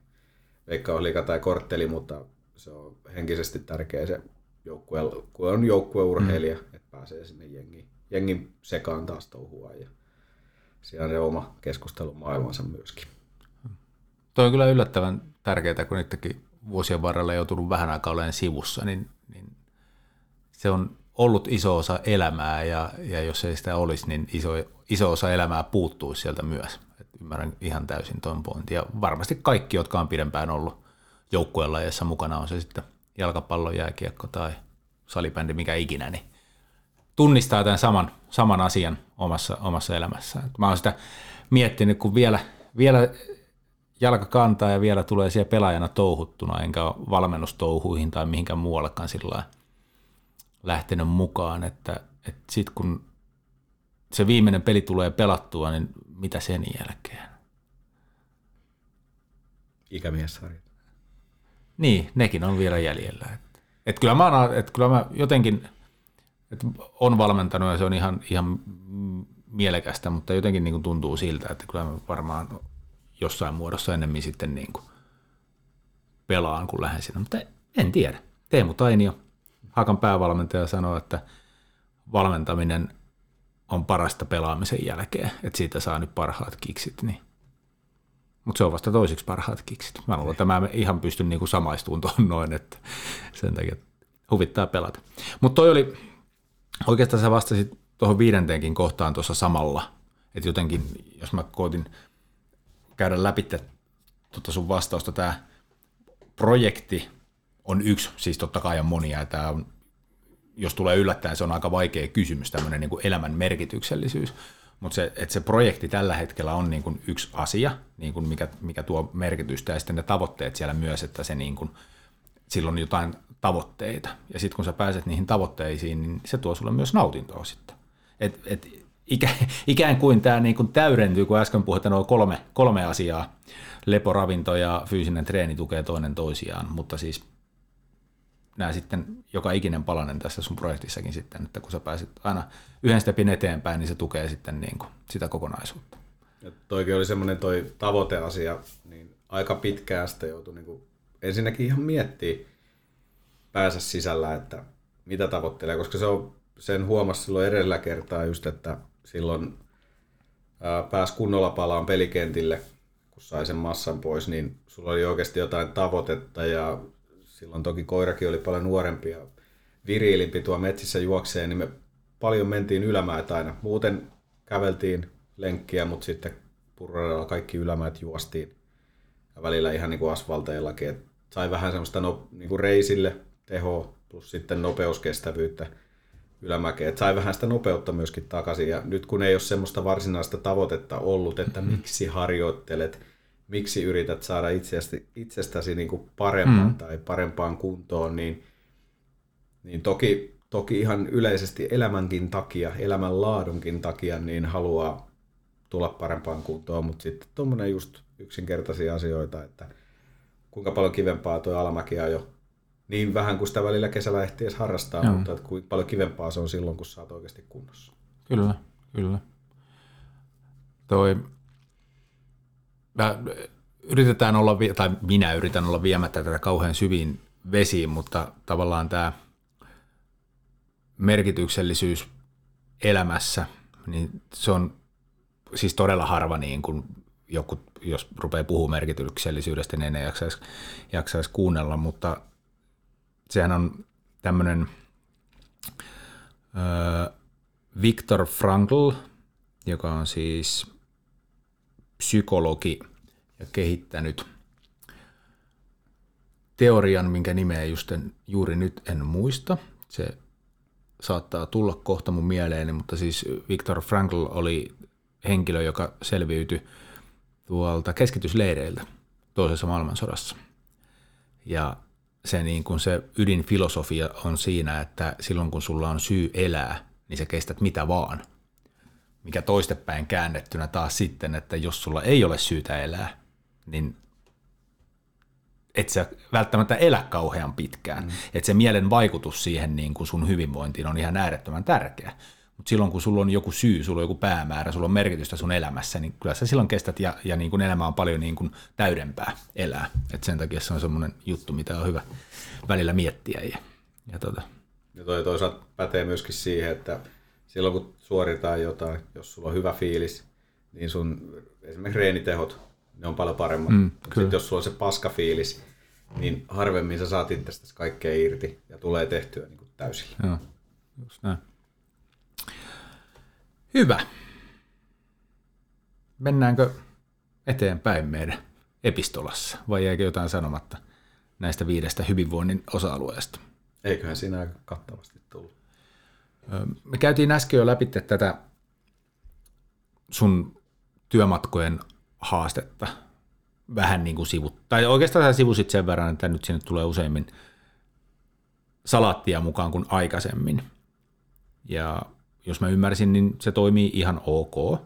Speaker 2: veikkausliika tai kortteli, mutta se on henkisesti tärkeä se joukkue, kun on joukkueurheilija, mm. että pääsee sinne jengi, jengin sekaan taas touhua ja siellä on se oma keskustelumaailmansa myöskin.
Speaker 1: Tuo on kyllä yllättävän tärkeää, kun itsekin vuosien varrella joutunut vähän aikaa olemaan sivussa, niin, niin se on ollut iso osa elämää ja, ja jos ei sitä olisi, niin iso, iso osa elämää puuttuisi sieltä myös. Et ymmärrän ihan täysin tuon pointin. Ja varmasti kaikki, jotka on pidempään ollut joukkueen lajeissa mukana, on se sitten jalkapallo, jääkiekko tai salibändi, mikä ikinä, niin tunnistaa tämän saman, saman asian omassa, omassa elämässään. Mä oon sitä miettinyt, kun vielä, vielä jalka kantaa ja vielä tulee siellä pelaajana touhuttuna, enkä ole valmennustouhuihin tai mihinkään muuallekaan sillä lähtenyt mukaan, että, että sitten kun se viimeinen peli tulee pelattua, niin mitä sen jälkeen?
Speaker 2: Ikämiessarjat.
Speaker 1: Niin, nekin on vielä jäljellä. Et, et kyllä, mä, et kyllä mä jotenkin et on valmentanut ja se on ihan, ihan mielekästä, mutta jotenkin niin kuin tuntuu siltä, että kyllä mä varmaan jossain muodossa ennemmin sitten niin kuin pelaan, kun lähden sinne. Mutta en tiedä. Teemu Tainio, Hakan päävalmentaja, sanoo, että valmentaminen on parasta pelaamisen jälkeen, että siitä saa nyt parhaat kiksit, niin mutta se on vasta toisiksi parhaat kiksit. Mä luulen, että mä ihan pystyn niinku samaistumaan tuohon noin, että sen takia huvittaa pelata. Mutta toi oli, oikeastaan sä vastasit tuohon viidenteenkin kohtaan tuossa samalla, että jotenkin, jos mä koitin käydä läpi tuota sun vastausta, tämä projekti on yksi, siis totta kai on monia, ja tämä on, jos tulee yllättäen, se on aika vaikea kysymys, tämmöinen niin kuin elämän merkityksellisyys, mutta se, että se projekti tällä hetkellä on niin kuin yksi asia, niin kuin mikä, mikä tuo merkitystä, ja sitten ne tavoitteet siellä myös, että se niin kuin, silloin jotain tavoitteita. Ja sitten kun sä pääset niihin tavoitteisiin, niin se tuo sulle myös nautintoa sitten. Et, et ikä, ikään kuin tämä niin kuin täydentyy, kun äsken puhuit, että kolme, kolme asiaa, lepo, ravinto ja fyysinen treeni tukee toinen toisiaan, mutta siis nämä sitten joka ikinen palanen tässä sun projektissakin sitten, että kun sä pääset aina yhden stepin eteenpäin, niin se tukee sitten niin kuin sitä kokonaisuutta.
Speaker 2: Ja toikin oli semmoinen toi tavoiteasia, niin aika pitkään sitten joutui niin kuin ensinnäkin ihan miettiä päässä sisällä, että mitä tavoittelee, koska se on, sen huomasi silloin edellä kertaa just, että silloin pääsi kunnolla palaan pelikentille, kun sai sen massan pois, niin sulla oli oikeasti jotain tavoitetta ja silloin toki koirakin oli paljon nuorempi ja viriilimpi tuo metsissä juokseen, niin me paljon mentiin ylämäet aina. Muuten käveltiin lenkkiä, mutta sitten purradalla kaikki ylämäet juostiin. Ja välillä ihan niin kuin asfalteillakin. Et sai vähän semmoista no, niin kuin reisille teho plus sitten nopeuskestävyyttä ylämäkeen. Et sai vähän sitä nopeutta myöskin takaisin. Ja nyt kun ei ole semmoista varsinaista tavoitetta ollut, että mm-hmm. miksi harjoittelet, miksi yrität saada itsestäsi, itsestäsi niin kuin paremman mm. tai parempaan kuntoon, niin, niin toki, toki ihan yleisesti elämänkin takia, elämänlaadunkin takia, niin haluaa tulla parempaan kuntoon, mutta sitten tuommoinen just yksinkertaisia asioita, että kuinka paljon kivempaa tuo alamäki jo niin vähän kuin sitä välillä kesällä ehtii edes harrastaa, Joo. mutta että kuinka paljon kivempaa se on silloin, kun sä oot oikeasti kunnossa.
Speaker 1: Kyllä, kyllä. Toi, mä yritetään olla, tai minä yritän olla viemättä tätä kauhean syviin vesiin, mutta tavallaan tämä merkityksellisyys elämässä, niin se on siis todella harva niin kuin joku, jos rupeaa puhumaan merkityksellisyydestä, niin ei jaksaisi, jaksaisi kuunnella, mutta sehän on tämmöinen äh, Viktor Frankl, joka on siis psykologi ja kehittänyt teorian, minkä nimeä just en, juuri nyt en muista. Se saattaa tulla kohta mun mieleeni, mutta siis Viktor Frankl oli henkilö, joka selviytyi tuolta keskitysleireiltä toisessa maailmansodassa. Ja se, niin kuin se ydinfilosofia on siinä, että silloin kun sulla on syy elää, niin sä kestät mitä vaan. Mikä toistepäin käännettynä taas sitten, että jos sulla ei ole syytä elää, niin et sä välttämättä elä kauhean pitkään. Mm. Että se mielen vaikutus siihen niin kuin sun hyvinvointiin on ihan äärettömän tärkeä. Mutta silloin kun sulla on joku syy, sulla on joku päämäärä, sulla on merkitystä sun elämässä, niin kyllä sä silloin kestät ja, ja niin kuin elämä on paljon niin kuin täydempää elää. Et sen takia se on semmoinen juttu, mitä on hyvä välillä miettiä. Ja, ja, tota.
Speaker 2: ja toi toisaalta pätee myöskin siihen, että silloin kun suoritaan jotain, jos sulla on hyvä fiilis, niin sun esimerkiksi reenitehot, ne on paljon paremmat. Mm, Sitten jos sulla on se paskafiilis, niin harvemmin sä saat itsestäsi kaikkea irti ja tulee tehtyä niin kuin täysillä.
Speaker 1: Joo, just näin. Hyvä. Mennäänkö eteenpäin meidän epistolassa vai jäikö jotain sanomatta näistä viidestä hyvinvoinnin osa-alueesta?
Speaker 2: Eiköhän siinä aika kattavasti tullut.
Speaker 1: Me käytiin äsken jo läpi tätä sun työmatkojen haastetta vähän niin kuin sivut, tai oikeastaan sä sivusit sen verran, että nyt sinne tulee useimmin salaattia mukaan kuin aikaisemmin. Ja jos mä ymmärsin, niin se toimii ihan ok.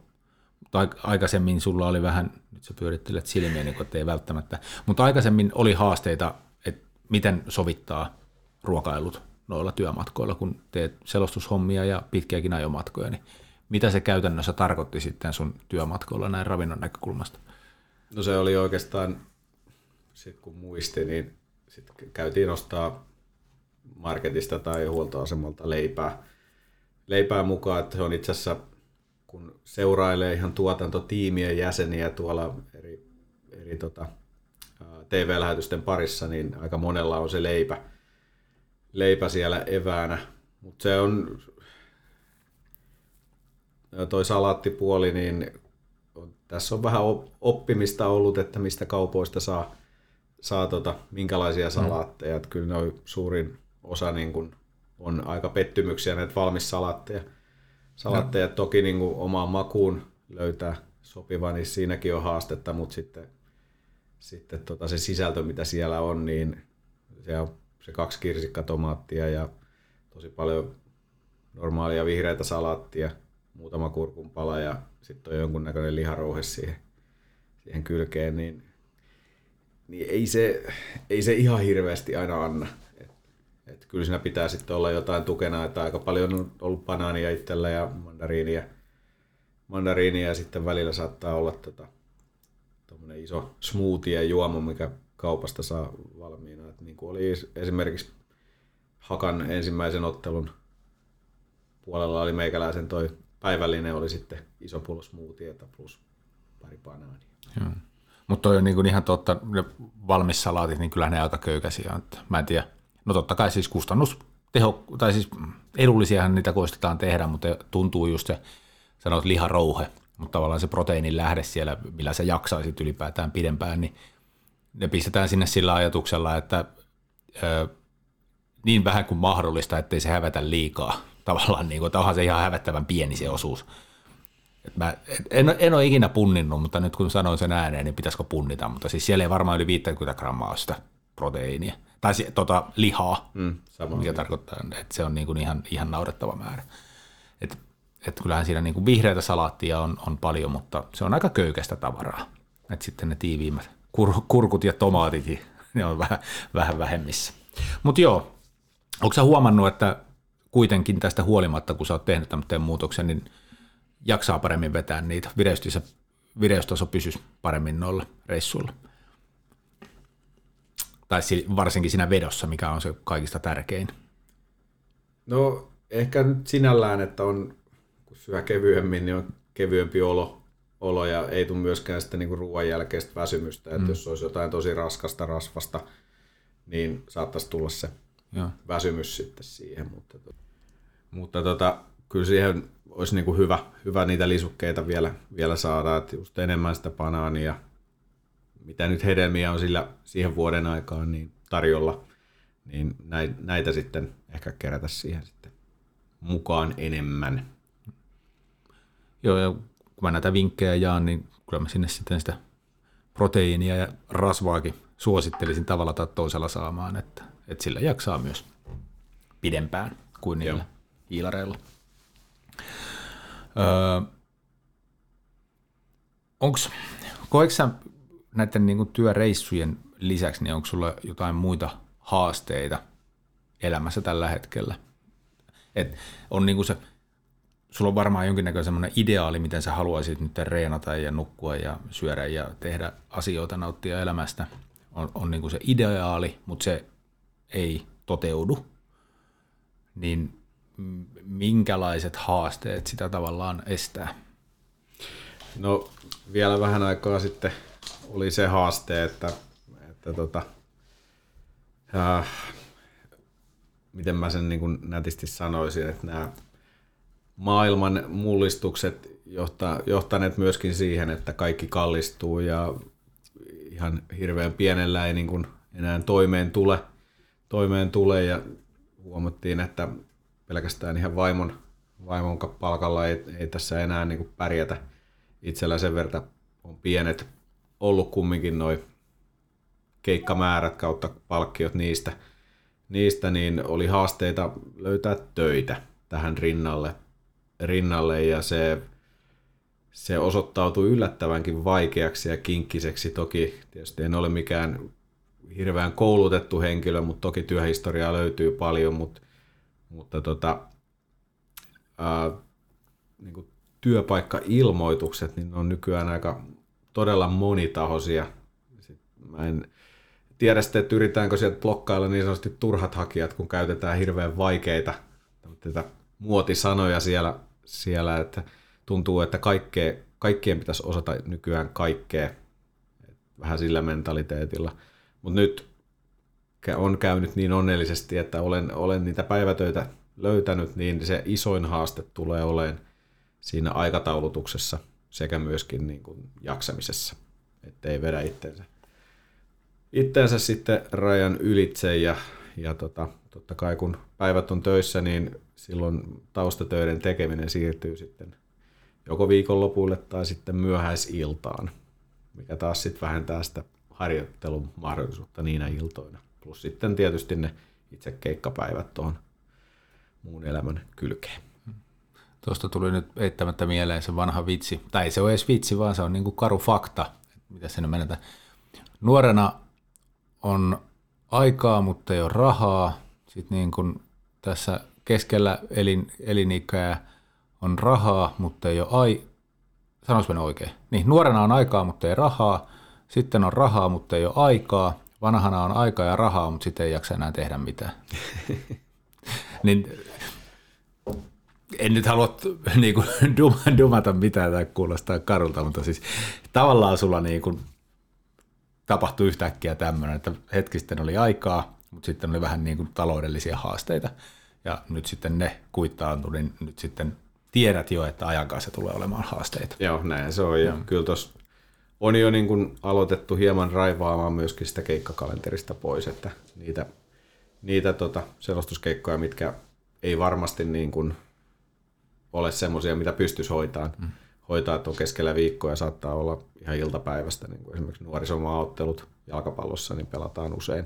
Speaker 1: Tai aikaisemmin sulla oli vähän, nyt sä pyörittelet silmiä, niin kuin, ei välttämättä, mutta aikaisemmin oli haasteita, että miten sovittaa ruokailut noilla työmatkoilla, kun teet selostushommia ja pitkiäkin ajomatkoja, niin mitä se käytännössä tarkoitti sitten sun työmatkoilla näin ravinnon näkökulmasta?
Speaker 2: No se oli oikeastaan, sit kun muisti, niin sit käytiin ostaa marketista tai huoltoasemalta leipää, leipää mukaan, että se on itse asiassa, kun seurailee ihan tuotantotiimien jäseniä tuolla eri, eri tota, TV-lähetysten parissa, niin aika monella on se leipä, leipä siellä eväänä. Mutta se on, toi salaattipuoli, niin tässä on vähän oppimista ollut, että mistä kaupoista saa, saa tota, minkälaisia mm. salaatteja. Mm. kyllä noin suurin osa niin kun, on aika pettymyksiä näitä valmissalaatteja. Salaatteja no. toki niin omaan makuun löytää sopiva, niin siinäkin on haastetta, mutta sitten, sitten tota se sisältö, mitä siellä on, niin se on se kaksi kirsikkatomaattia ja tosi paljon normaalia vihreitä salaattia, muutama kurkunpala ja sitten on jonkunnäköinen liharouhe siihen, siihen kylkeen, niin, niin ei, se, ei se ihan hirveästi aina anna. Et, et kyllä siinä pitää sitten olla jotain tukena, että aika paljon on ollut banaania itsellä ja mandariinia, mandariinia ja sitten välillä saattaa olla tota, iso smoothie juoma, mikä kaupasta saa valmiina. Et niin kuin oli esimerkiksi Hakan ensimmäisen ottelun puolella oli meikäläisen toi päivällinen oli sitten iso pullo smoothieta plus pari banaania.
Speaker 1: Mutta toi on niin ihan totta, ne valmis salaatit, niin kyllä ne aika köykäisiä. Että mä en tiedä. No totta kai siis kustannus, teho, tai siis edullisiahan niitä koistetaan tehdä, mutta tuntuu just se, sanoit liharouhe, mutta tavallaan se proteiinin lähde siellä, millä sä jaksaisit ylipäätään pidempään, niin ne pistetään sinne sillä ajatuksella, että ö, niin vähän kuin mahdollista, ettei se hävetä liikaa. Tavallaan niin kuin, onhan se ihan hävettävän pieni se osuus. Et mä en, en ole ikinä punninnut, mutta nyt kun sanoin sen ääneen, niin pitäisikö punnita. Mutta siis siellä ei varmaan yli 50 grammaa sitä proteiinia. Tai tota, lihaa, mm, mikä niin. tarkoittaa, että se on niin kuin ihan, ihan naurettava määrä. Et, et kyllähän siinä niin kuin vihreätä salaattia on, on paljon, mutta se on aika köykästä tavaraa. Et sitten ne tiiviimmät kur, kurkut ja tomaatit, ne on vähän, vähän vähemmissä. Mutta joo, onko sä huomannut, että kuitenkin tästä huolimatta, kun sä oot tehnyt tämmöisen muutoksen, niin jaksaa paremmin vetää niitä, vireystaso, vireystaso pysyisi paremmin noilla reissuilla? Tai varsinkin siinä vedossa, mikä on se kaikista tärkein?
Speaker 2: No ehkä nyt sinällään, että on, kun syö kevyemmin, niin on kevyempi olo, olo ja ei tule myöskään sitten niin ruoan jälkeistä väsymystä. Että mm. jos olisi jotain tosi raskasta rasvasta, niin saattaisi tulla se Joo. väsymys sitten siihen. Mutta, mutta tota, kyllä siihen olisi niin kuin hyvä, hyvä niitä lisukkeita vielä, vielä saada, että just enemmän sitä banaania, mitä nyt hedelmiä on sillä siihen vuoden aikaan niin tarjolla, niin näitä sitten ehkä kerätä siihen sitten mukaan enemmän.
Speaker 1: Joo, ja kun mä näitä vinkkejä jaan, niin kyllä mä sinne sitten sitä proteiinia ja rasvaakin suosittelisin tavalla tai toisella saamaan, että, että sillä jaksaa myös pidempään kuin niillä Joo. hiilareilla. Öö, onks, koetko näiden niin kuin työreissujen lisäksi, niin onko sulla jotain muita haasteita elämässä tällä hetkellä? Et on niin kuin se sulla on varmaan jonkinnäköinen semmoinen ideaali, miten sä haluaisit nyt reenata ja nukkua ja syödä ja tehdä asioita, nauttia elämästä. On, on niin kuin se ideaali, mutta se ei toteudu. Niin minkälaiset haasteet sitä tavallaan estää?
Speaker 2: No vielä vähän aikaa sitten oli se haaste, että, että tota, äh, miten mä sen niin kuin nätisti sanoisin, että nämä maailman mullistukset johtaa, johtaneet myöskin siihen, että kaikki kallistuu ja ihan hirveän pienellä ei niin kuin enää toimeen tule, toimeen tule. Ja huomattiin, että pelkästään ihan vaimon, vaimon palkalla ei, ei tässä enää niin kuin pärjätä itsellä sen verran on pienet ollut kumminkin noin keikkamäärät kautta palkkiot niistä, niistä, niin oli haasteita löytää töitä tähän rinnalle rinnalle ja se, se osoittautui yllättävänkin vaikeaksi ja kinkkiseksi. Toki tietysti en ole mikään hirveän koulutettu henkilö, mutta toki työhistoriaa löytyy paljon, mutta, mutta tota, ää, niin kuin työpaikkailmoitukset niin on nykyään aika todella monitahoisia. Sitten mä en tiedä sitten, että yritetäänkö sieltä blokkailla niin sanotusti turhat hakijat, kun käytetään hirveän vaikeita muotisanoja siellä, siellä että tuntuu, että kaikkea, kaikkien pitäisi osata nykyään kaikkea vähän sillä mentaliteetilla. Mutta nyt on käynyt niin onnellisesti, että olen, olen niitä päivätöitä löytänyt, niin se isoin haaste tulee olemaan siinä aikataulutuksessa sekä myöskin niin kuin jaksamisessa, ettei vedä itteensä, itteensä sitten rajan ylitse ja, ja tota, totta kai kun päivät on töissä, niin silloin taustatöiden tekeminen siirtyy sitten joko viikonlopuille tai sitten myöhäisiltaan, mikä taas sitten vähentää sitä harjoittelun mahdollisuutta niinä iltoina. Plus sitten tietysti ne itse keikkapäivät tuohon muun elämän kylkeen.
Speaker 1: Tuosta tuli nyt eittämättä mieleen se vanha vitsi, tai ei se ole edes vitsi, vaan se on niin kuin karu fakta. Mitä se menetään? Nuorena on aikaa, mutta ei ole rahaa. Sitten niin kuin tässä keskellä elin, elinikää on rahaa, mutta ei ole ai... Sanois oikein? Niin, nuorena on aikaa, mutta ei rahaa. Sitten on rahaa, mutta ei ole aikaa. Vanhana on aikaa ja rahaa, mutta sitten ei jaksa enää tehdä mitään. niin en nyt halua niin kuin, dumata mitään tai kuulostaa karulta, mutta siis tavallaan sulla niin kuin, tapahtui yhtäkkiä tämmöinen, että hetki sitten oli aikaa, mutta sitten oli vähän niin kuin taloudellisia haasteita ja nyt sitten ne kuittaantui, niin nyt sitten tiedät jo, että ajan kanssa tulee olemaan haasteita.
Speaker 2: Joo, näin se on. Ja mm. kyllä tuossa on jo niin kuin aloitettu hieman raivaamaan myöskin sitä keikkakalenterista pois, että niitä, niitä tota selostuskeikkoja, mitkä ei varmasti niin kuin ole semmoisia, mitä pystyisi hoitamaan. Mm. Hoitaa, että on keskellä viikkoa ja saattaa olla ihan iltapäivästä, niin kuin esimerkiksi nuorisomaaottelut jalkapallossa, niin pelataan usein,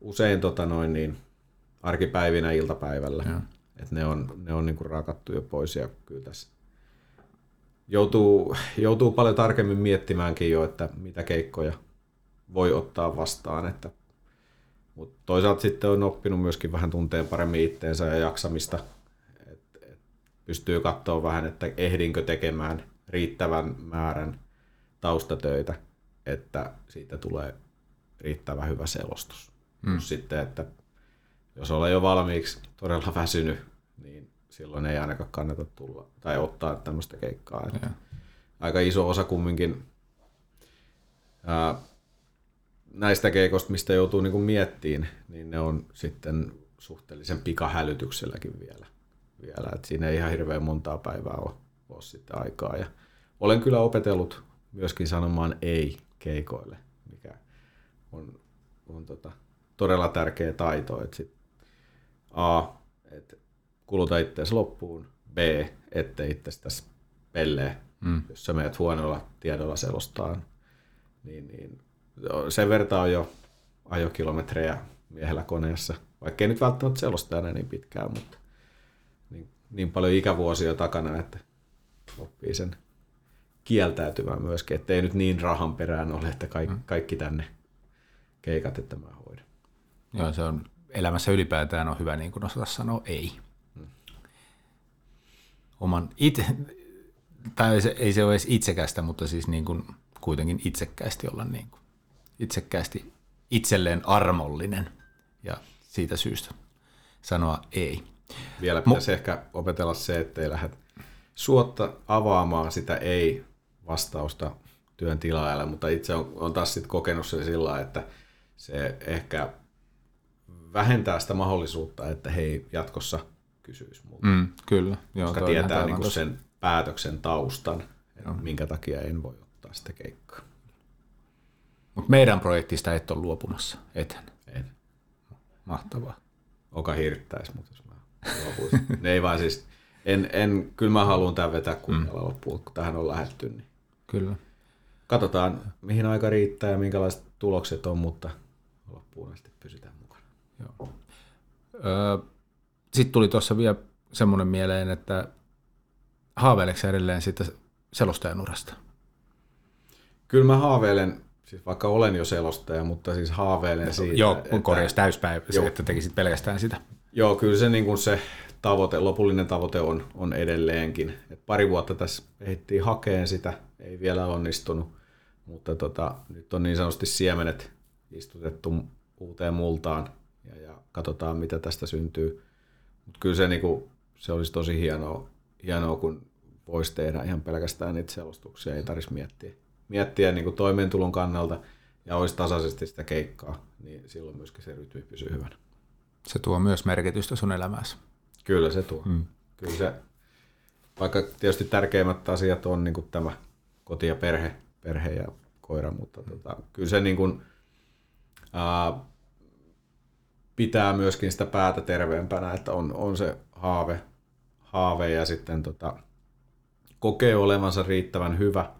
Speaker 2: usein tota noin, niin arkipäivinä iltapäivällä. Ja. Et ne on, ne on niin kuin raakattu jo pois ja kyllä tässä joutuu, joutuu paljon tarkemmin miettimäänkin jo, että mitä keikkoja voi ottaa vastaan. Että, mutta toisaalta sitten on oppinut myöskin vähän tunteen paremmin itteensä ja jaksamista. Et, et pystyy katsoa vähän, että ehdinkö tekemään riittävän määrän taustatöitä, että siitä tulee riittävän hyvä selostus. Mm. Sitten, että jos olen jo valmiiksi todella väsynyt, niin silloin ei ainakaan kannata tulla tai ottaa tämmöistä keikkaa. Että aika iso osa kumminkin ää, näistä keikoista, mistä joutuu niinku miettiin, niin ne on sitten suhteellisen pikahälytykselläkin vielä. vielä. Et siinä ei ihan hirveän montaa päivää ole, ole sitten aikaa. Ja olen kyllä opetellut myöskin sanomaan ei keikoille, mikä on, on tota, todella tärkeä taito. Et sit A, että kuluta itseäsi loppuun. B, ettei itsestäsi pellee. Mm. Jos sä menet huonolla tiedolla selostaan, niin, niin sen verta on jo ajokilometrejä miehellä koneessa. Vaikka ei nyt välttämättä selosta enää niin pitkään, mutta niin, niin paljon ikävuosia takana, että oppii sen kieltäytymään myöskin, ettei nyt niin rahan perään ole, että kaikki, mm. kaikki tänne keikat, että mä hoidan.
Speaker 1: Joo, se on elämässä ylipäätään on hyvä niin kuin osata sanoa ei. Oman itse, tai se, ei se ole edes itsekästä, mutta siis niin kuin kuitenkin itsekkäästi olla niin kuin, itsekkäästi itselleen armollinen ja siitä syystä sanoa ei.
Speaker 2: Vielä pitäisi Mo- ehkä opetella se, ettei lähde suotta avaamaan sitä ei-vastausta työn tilaajalle, mutta itse on, on taas sitten kokenut sen sillä että se ehkä vähentää sitä mahdollisuutta, että he jatkossa kysyisi multa.
Speaker 1: Mm, kyllä.
Speaker 2: Joo, koska tietää niin sen päätöksen taustan, että minkä takia en voi ottaa sitä keikkaa.
Speaker 1: Mutta meidän projektista et ole luopumassa, eten.
Speaker 2: En.
Speaker 1: Mahtavaa.
Speaker 2: Oka hirttäisi, mutta jos mä luopuisin. ne ei vaan siis, en, en, kyllä mä haluan tämän vetää kunnolla mm. loppuun, kun tähän on lähdetty. Niin
Speaker 1: kyllä.
Speaker 2: Katsotaan, mihin aika riittää ja minkälaiset tulokset on, mutta loppuun asti pysytään
Speaker 1: sitten tuli tuossa vielä semmoinen mieleen, että haaveileksä edelleen siitä selostajan urasta?
Speaker 2: Kyllä mä haaveilen, siis vaikka olen jo selostaja, mutta siis haaveilen no, siitä.
Speaker 1: Joo, kun korjaus täyspäivä, jo. että tekisit pelkästään sitä.
Speaker 2: Joo, kyllä se, niin kuin se tavoite, lopullinen tavoite on, on edelleenkin. Et pari vuotta tässä ehdittiin hakeen sitä, ei vielä onnistunut, mutta tota, nyt on niin sanotusti siemenet istutettu uuteen multaan ja, ja katsotaan, mitä tästä syntyy. Mutta kyllä se, niinku, se olisi tosi hienoa, hienoa, kun voisi tehdä ihan pelkästään niitä selostuksia, ei tarvitsisi miettiä, miettiä niinku toimeentulon kannalta ja olisi tasaisesti sitä keikkaa, niin silloin myöskin se rytmi pysyy hyvänä.
Speaker 1: Se tuo myös merkitystä sun elämässä.
Speaker 2: Kyllä se tuo. Mm. Kyllä se, vaikka tietysti tärkeimmät asiat on niin kuin tämä koti ja perhe, perhe ja koira, mutta tota, kyllä se niin kuin, ää, pitää myöskin sitä päätä terveempänä, että on, on se haave, haave ja sitten tota, kokee olevansa riittävän hyvä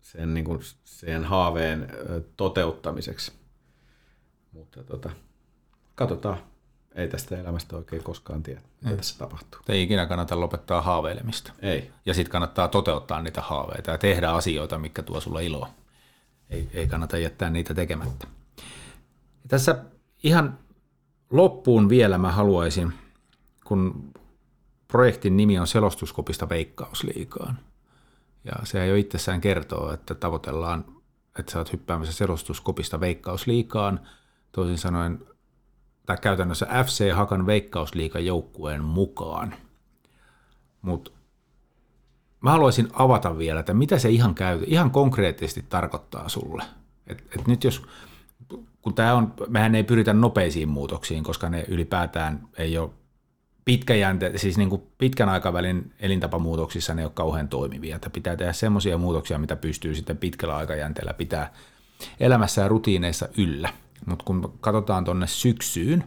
Speaker 2: sen, niin kuin, sen haaveen toteuttamiseksi. Mutta tota, katsotaan. Ei tästä elämästä oikein koskaan tiedä, mitä ei. tässä tapahtuu.
Speaker 1: Ei ikinä kannata lopettaa haaveilemista.
Speaker 2: Ei.
Speaker 1: Ja sitten kannattaa toteuttaa niitä haaveita ja tehdä asioita, mikä tuo sulle iloa. Ei, ei kannata jättää niitä tekemättä. Tässä ihan loppuun vielä mä haluaisin, kun projektin nimi on Selostuskopista Veikkausliikaan. Ja se jo itsessään kertoo, että tavoitellaan, että sä oot hyppäämässä selostuskopista Veikkausliikaan. Toisin sanoen, tai käytännössä FC Hakan Veikkausliikan joukkueen mukaan. Mutta mä haluaisin avata vielä, että mitä se ihan, käy, ihan konkreettisesti tarkoittaa sulle. Et, et nyt jos, kun tämä on, mehän ei pyritä nopeisiin muutoksiin, koska ne ylipäätään ei ole pitkäjänte, siis niin kuin pitkän aikavälin elintapamuutoksissa ne ei ole kauhean toimivia. Että pitää tehdä semmoisia muutoksia, mitä pystyy sitten pitkällä aikajänteellä pitää elämässä ja rutiineissa yllä. Mutta kun katsotaan tuonne syksyyn,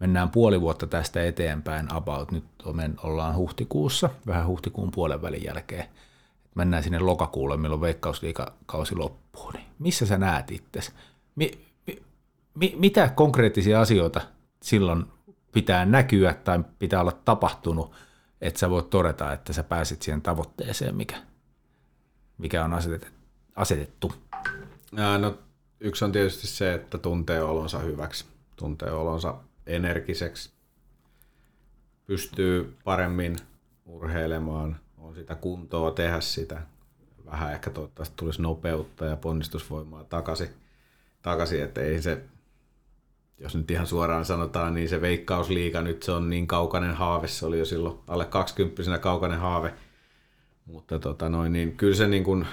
Speaker 1: mennään puoli vuotta tästä eteenpäin about, nyt ollaan huhtikuussa, vähän huhtikuun puolen välin jälkeen, mennään sinne lokakuulle, milloin veikkausliikakausi loppuu, niin missä sä näet itsesi? Mi, mi, mi, mitä konkreettisia asioita silloin pitää näkyä tai pitää olla tapahtunut, että sä voit todeta, että sä pääsit siihen tavoitteeseen, mikä, mikä on asetettu?
Speaker 2: No, yksi on tietysti se, että tuntee olonsa hyväksi, tuntee olonsa energiseksi, pystyy paremmin urheilemaan, on sitä kuntoa tehdä sitä, vähän ehkä toivottavasti tulisi nopeutta ja ponnistusvoimaa takaisin, takaisin että ei se jos nyt ihan suoraan sanotaan, niin se veikkausliiga nyt se on niin kaukainen haave, se oli jo silloin alle 20 kaukainen haave, mutta tota noin, niin kyllä se niin kuin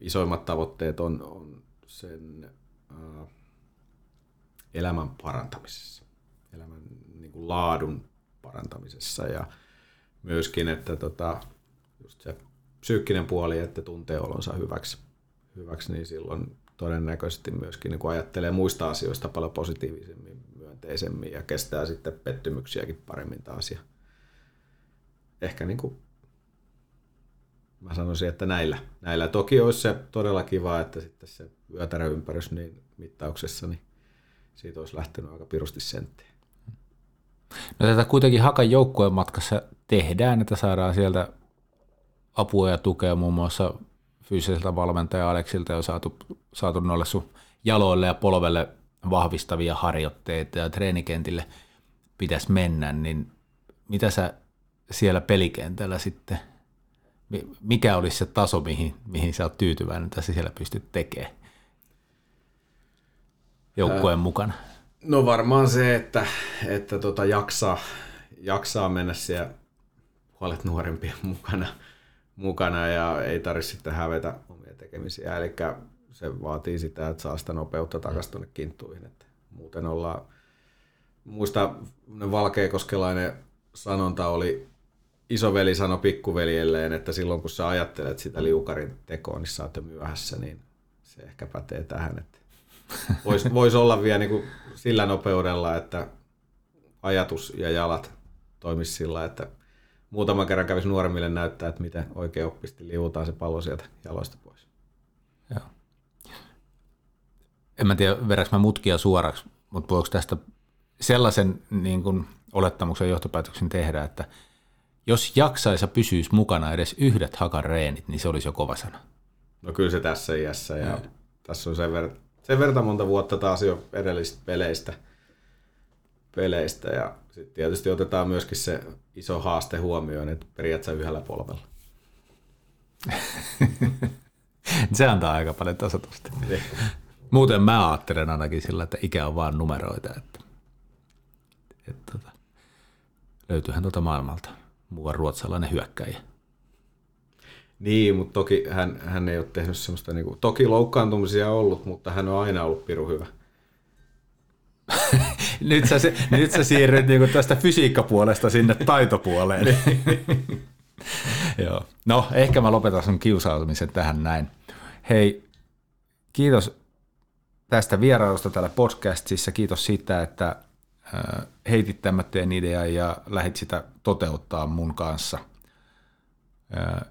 Speaker 2: isoimmat tavoitteet on, on sen ää, elämän parantamisessa, elämän niin kuin laadun parantamisessa. Ja myöskin, että tota, just se psyykkinen puoli, että tuntee olonsa hyväksi, hyväksi niin silloin todennäköisesti myöskin niin ajattelee muista asioista paljon positiivisemmin, myönteisemmin ja kestää sitten pettymyksiäkin paremmin taas. Ja ehkä niin kuin mä sanoisin, että näillä, näillä. Toki olisi se todella kiva, että sitten se yötäröympärys niin mittauksessa, niin siitä olisi lähtenyt aika pirusti senttiä.
Speaker 1: No tätä kuitenkin Hakan joukkueen matkassa tehdään, että saadaan sieltä apua ja tukea muun muassa fyysiseltä valmentaja Aleksilta on saatu, saatu noille sun jaloille ja polvelle vahvistavia harjoitteita ja treenikentille pitäisi mennä, niin mitä sä siellä pelikentällä sitten, mikä olisi se taso, mihin, mihin sä oot tyytyväinen, että sä siellä pystyt tekemään joukkueen Ää, mukana?
Speaker 2: No varmaan se, että, että tota jaksaa, jaksaa mennä siellä huolet nuorempien mukana – mukana ja ei tarvitse sitten hävetä omia tekemisiä. Eli se vaatii sitä, että saa sitä nopeutta takaisin tuonne kinttuihin. Että muuten ollaan, muista valkeakoskelainen sanonta oli, isoveli sanoi pikkuveljelleen, että silloin kun sä ajattelet sitä liukarin tekoa, niin sä oot jo myöhässä, niin se ehkä pätee tähän. Että voisi vois olla vielä niin kuin sillä nopeudella, että ajatus ja jalat toimisi sillä, että muutaman kerran kävisi nuoremmille näyttää, että miten oikein oppisti liuutaan se pallo sieltä jaloista pois. Joo.
Speaker 1: En mä tiedä, vedäks mä mutkia suoraksi, mutta voiko tästä sellaisen niin kuin olettamuksen johtopäätöksen tehdä, että jos jaksaisi pysyisi mukana edes yhdet hakan reenit, niin se olisi jo kova sana.
Speaker 2: No kyllä se tässä iässä ja, ja. tässä on sen, ver- sen verta monta vuotta taas jo edellisistä peleistä, peleistä ja sitten tietysti otetaan myöskin se iso haaste huomioon, että periaatteessa yhdellä polvella.
Speaker 1: se antaa aika paljon tasotusta. Niin. Muuten mä ajattelen ainakin sillä, että ikä on vaan numeroita. Että, että, tota, löytyyhän tuota maailmalta muuan ruotsalainen hyökkäjä.
Speaker 2: Niin, mutta toki hän, hän ei ole tehnyt semmoista, niin kuin, toki loukkaantumisia ollut, mutta hän on aina ollut piru hyvä.
Speaker 1: nyt, sä, nyt sä siirryt niinku tästä fysiikkapuolesta sinne taitopuoleen. Joo. No, ehkä mä lopetan sun kiusautumisen tähän näin. Hei, kiitos tästä vierailusta täällä podcastissa. Kiitos siitä, että heitit tämmöinen idea ja lähdit sitä toteuttaa mun kanssa.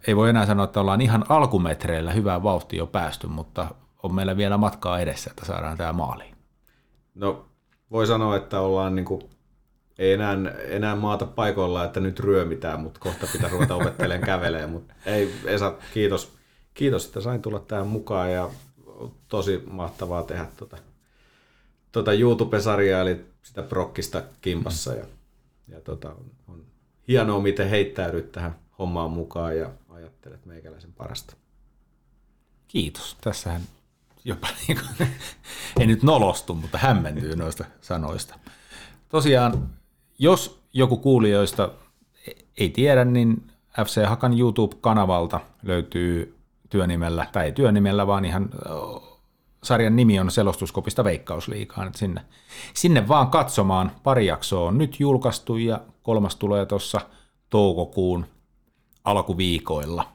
Speaker 1: Ei voi enää sanoa, että ollaan ihan alkumetreillä hyvää vauhtia jo päästy, mutta on meillä vielä matkaa edessä, että saadaan tämä maaliin.
Speaker 2: No, voi sanoa, että ollaan niin kuin, ei enää, enää maata paikoilla, että nyt ryömitään, mutta kohta pitää ruveta opettelemaan kävelemään. Mutta ei, Esa, kiitos, kiitos, että sain tulla tähän mukaan ja tosi mahtavaa tehdä tuota, tuota YouTube-sarjaa, eli sitä prokkista kimpassa. Ja, ja tuota, on, on hienoa, miten heittäydyt tähän hommaan mukaan ja ajattelet meikäläisen parasta.
Speaker 1: Kiitos. Tässähän jopa niin kuin, ei nyt nolostu, mutta hämmentyy noista sanoista. Tosiaan, jos joku kuulijoista ei tiedä, niin FC Hakan YouTube-kanavalta löytyy työnimellä, tai ei työnimellä, vaan ihan sarjan nimi on selostuskopista Veikkausliikaan. Sinne, sinne vaan katsomaan. Pari jaksoa on nyt julkaistu ja kolmas tulee tuossa toukokuun alkuviikoilla.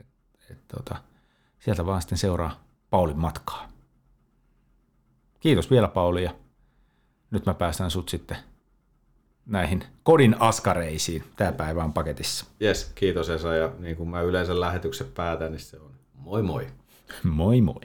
Speaker 1: Et, et, tota, sieltä vaan sitten seuraa Paulin matkaa. Kiitos vielä Pauli ja nyt mä päästän sut sitten näihin kodin askareisiin. Tämä päivä on paketissa.
Speaker 2: Yes, kiitos Esa ja niin kuin mä yleensä lähetyksen päätän, niin se on moi moi.
Speaker 1: Moi moi.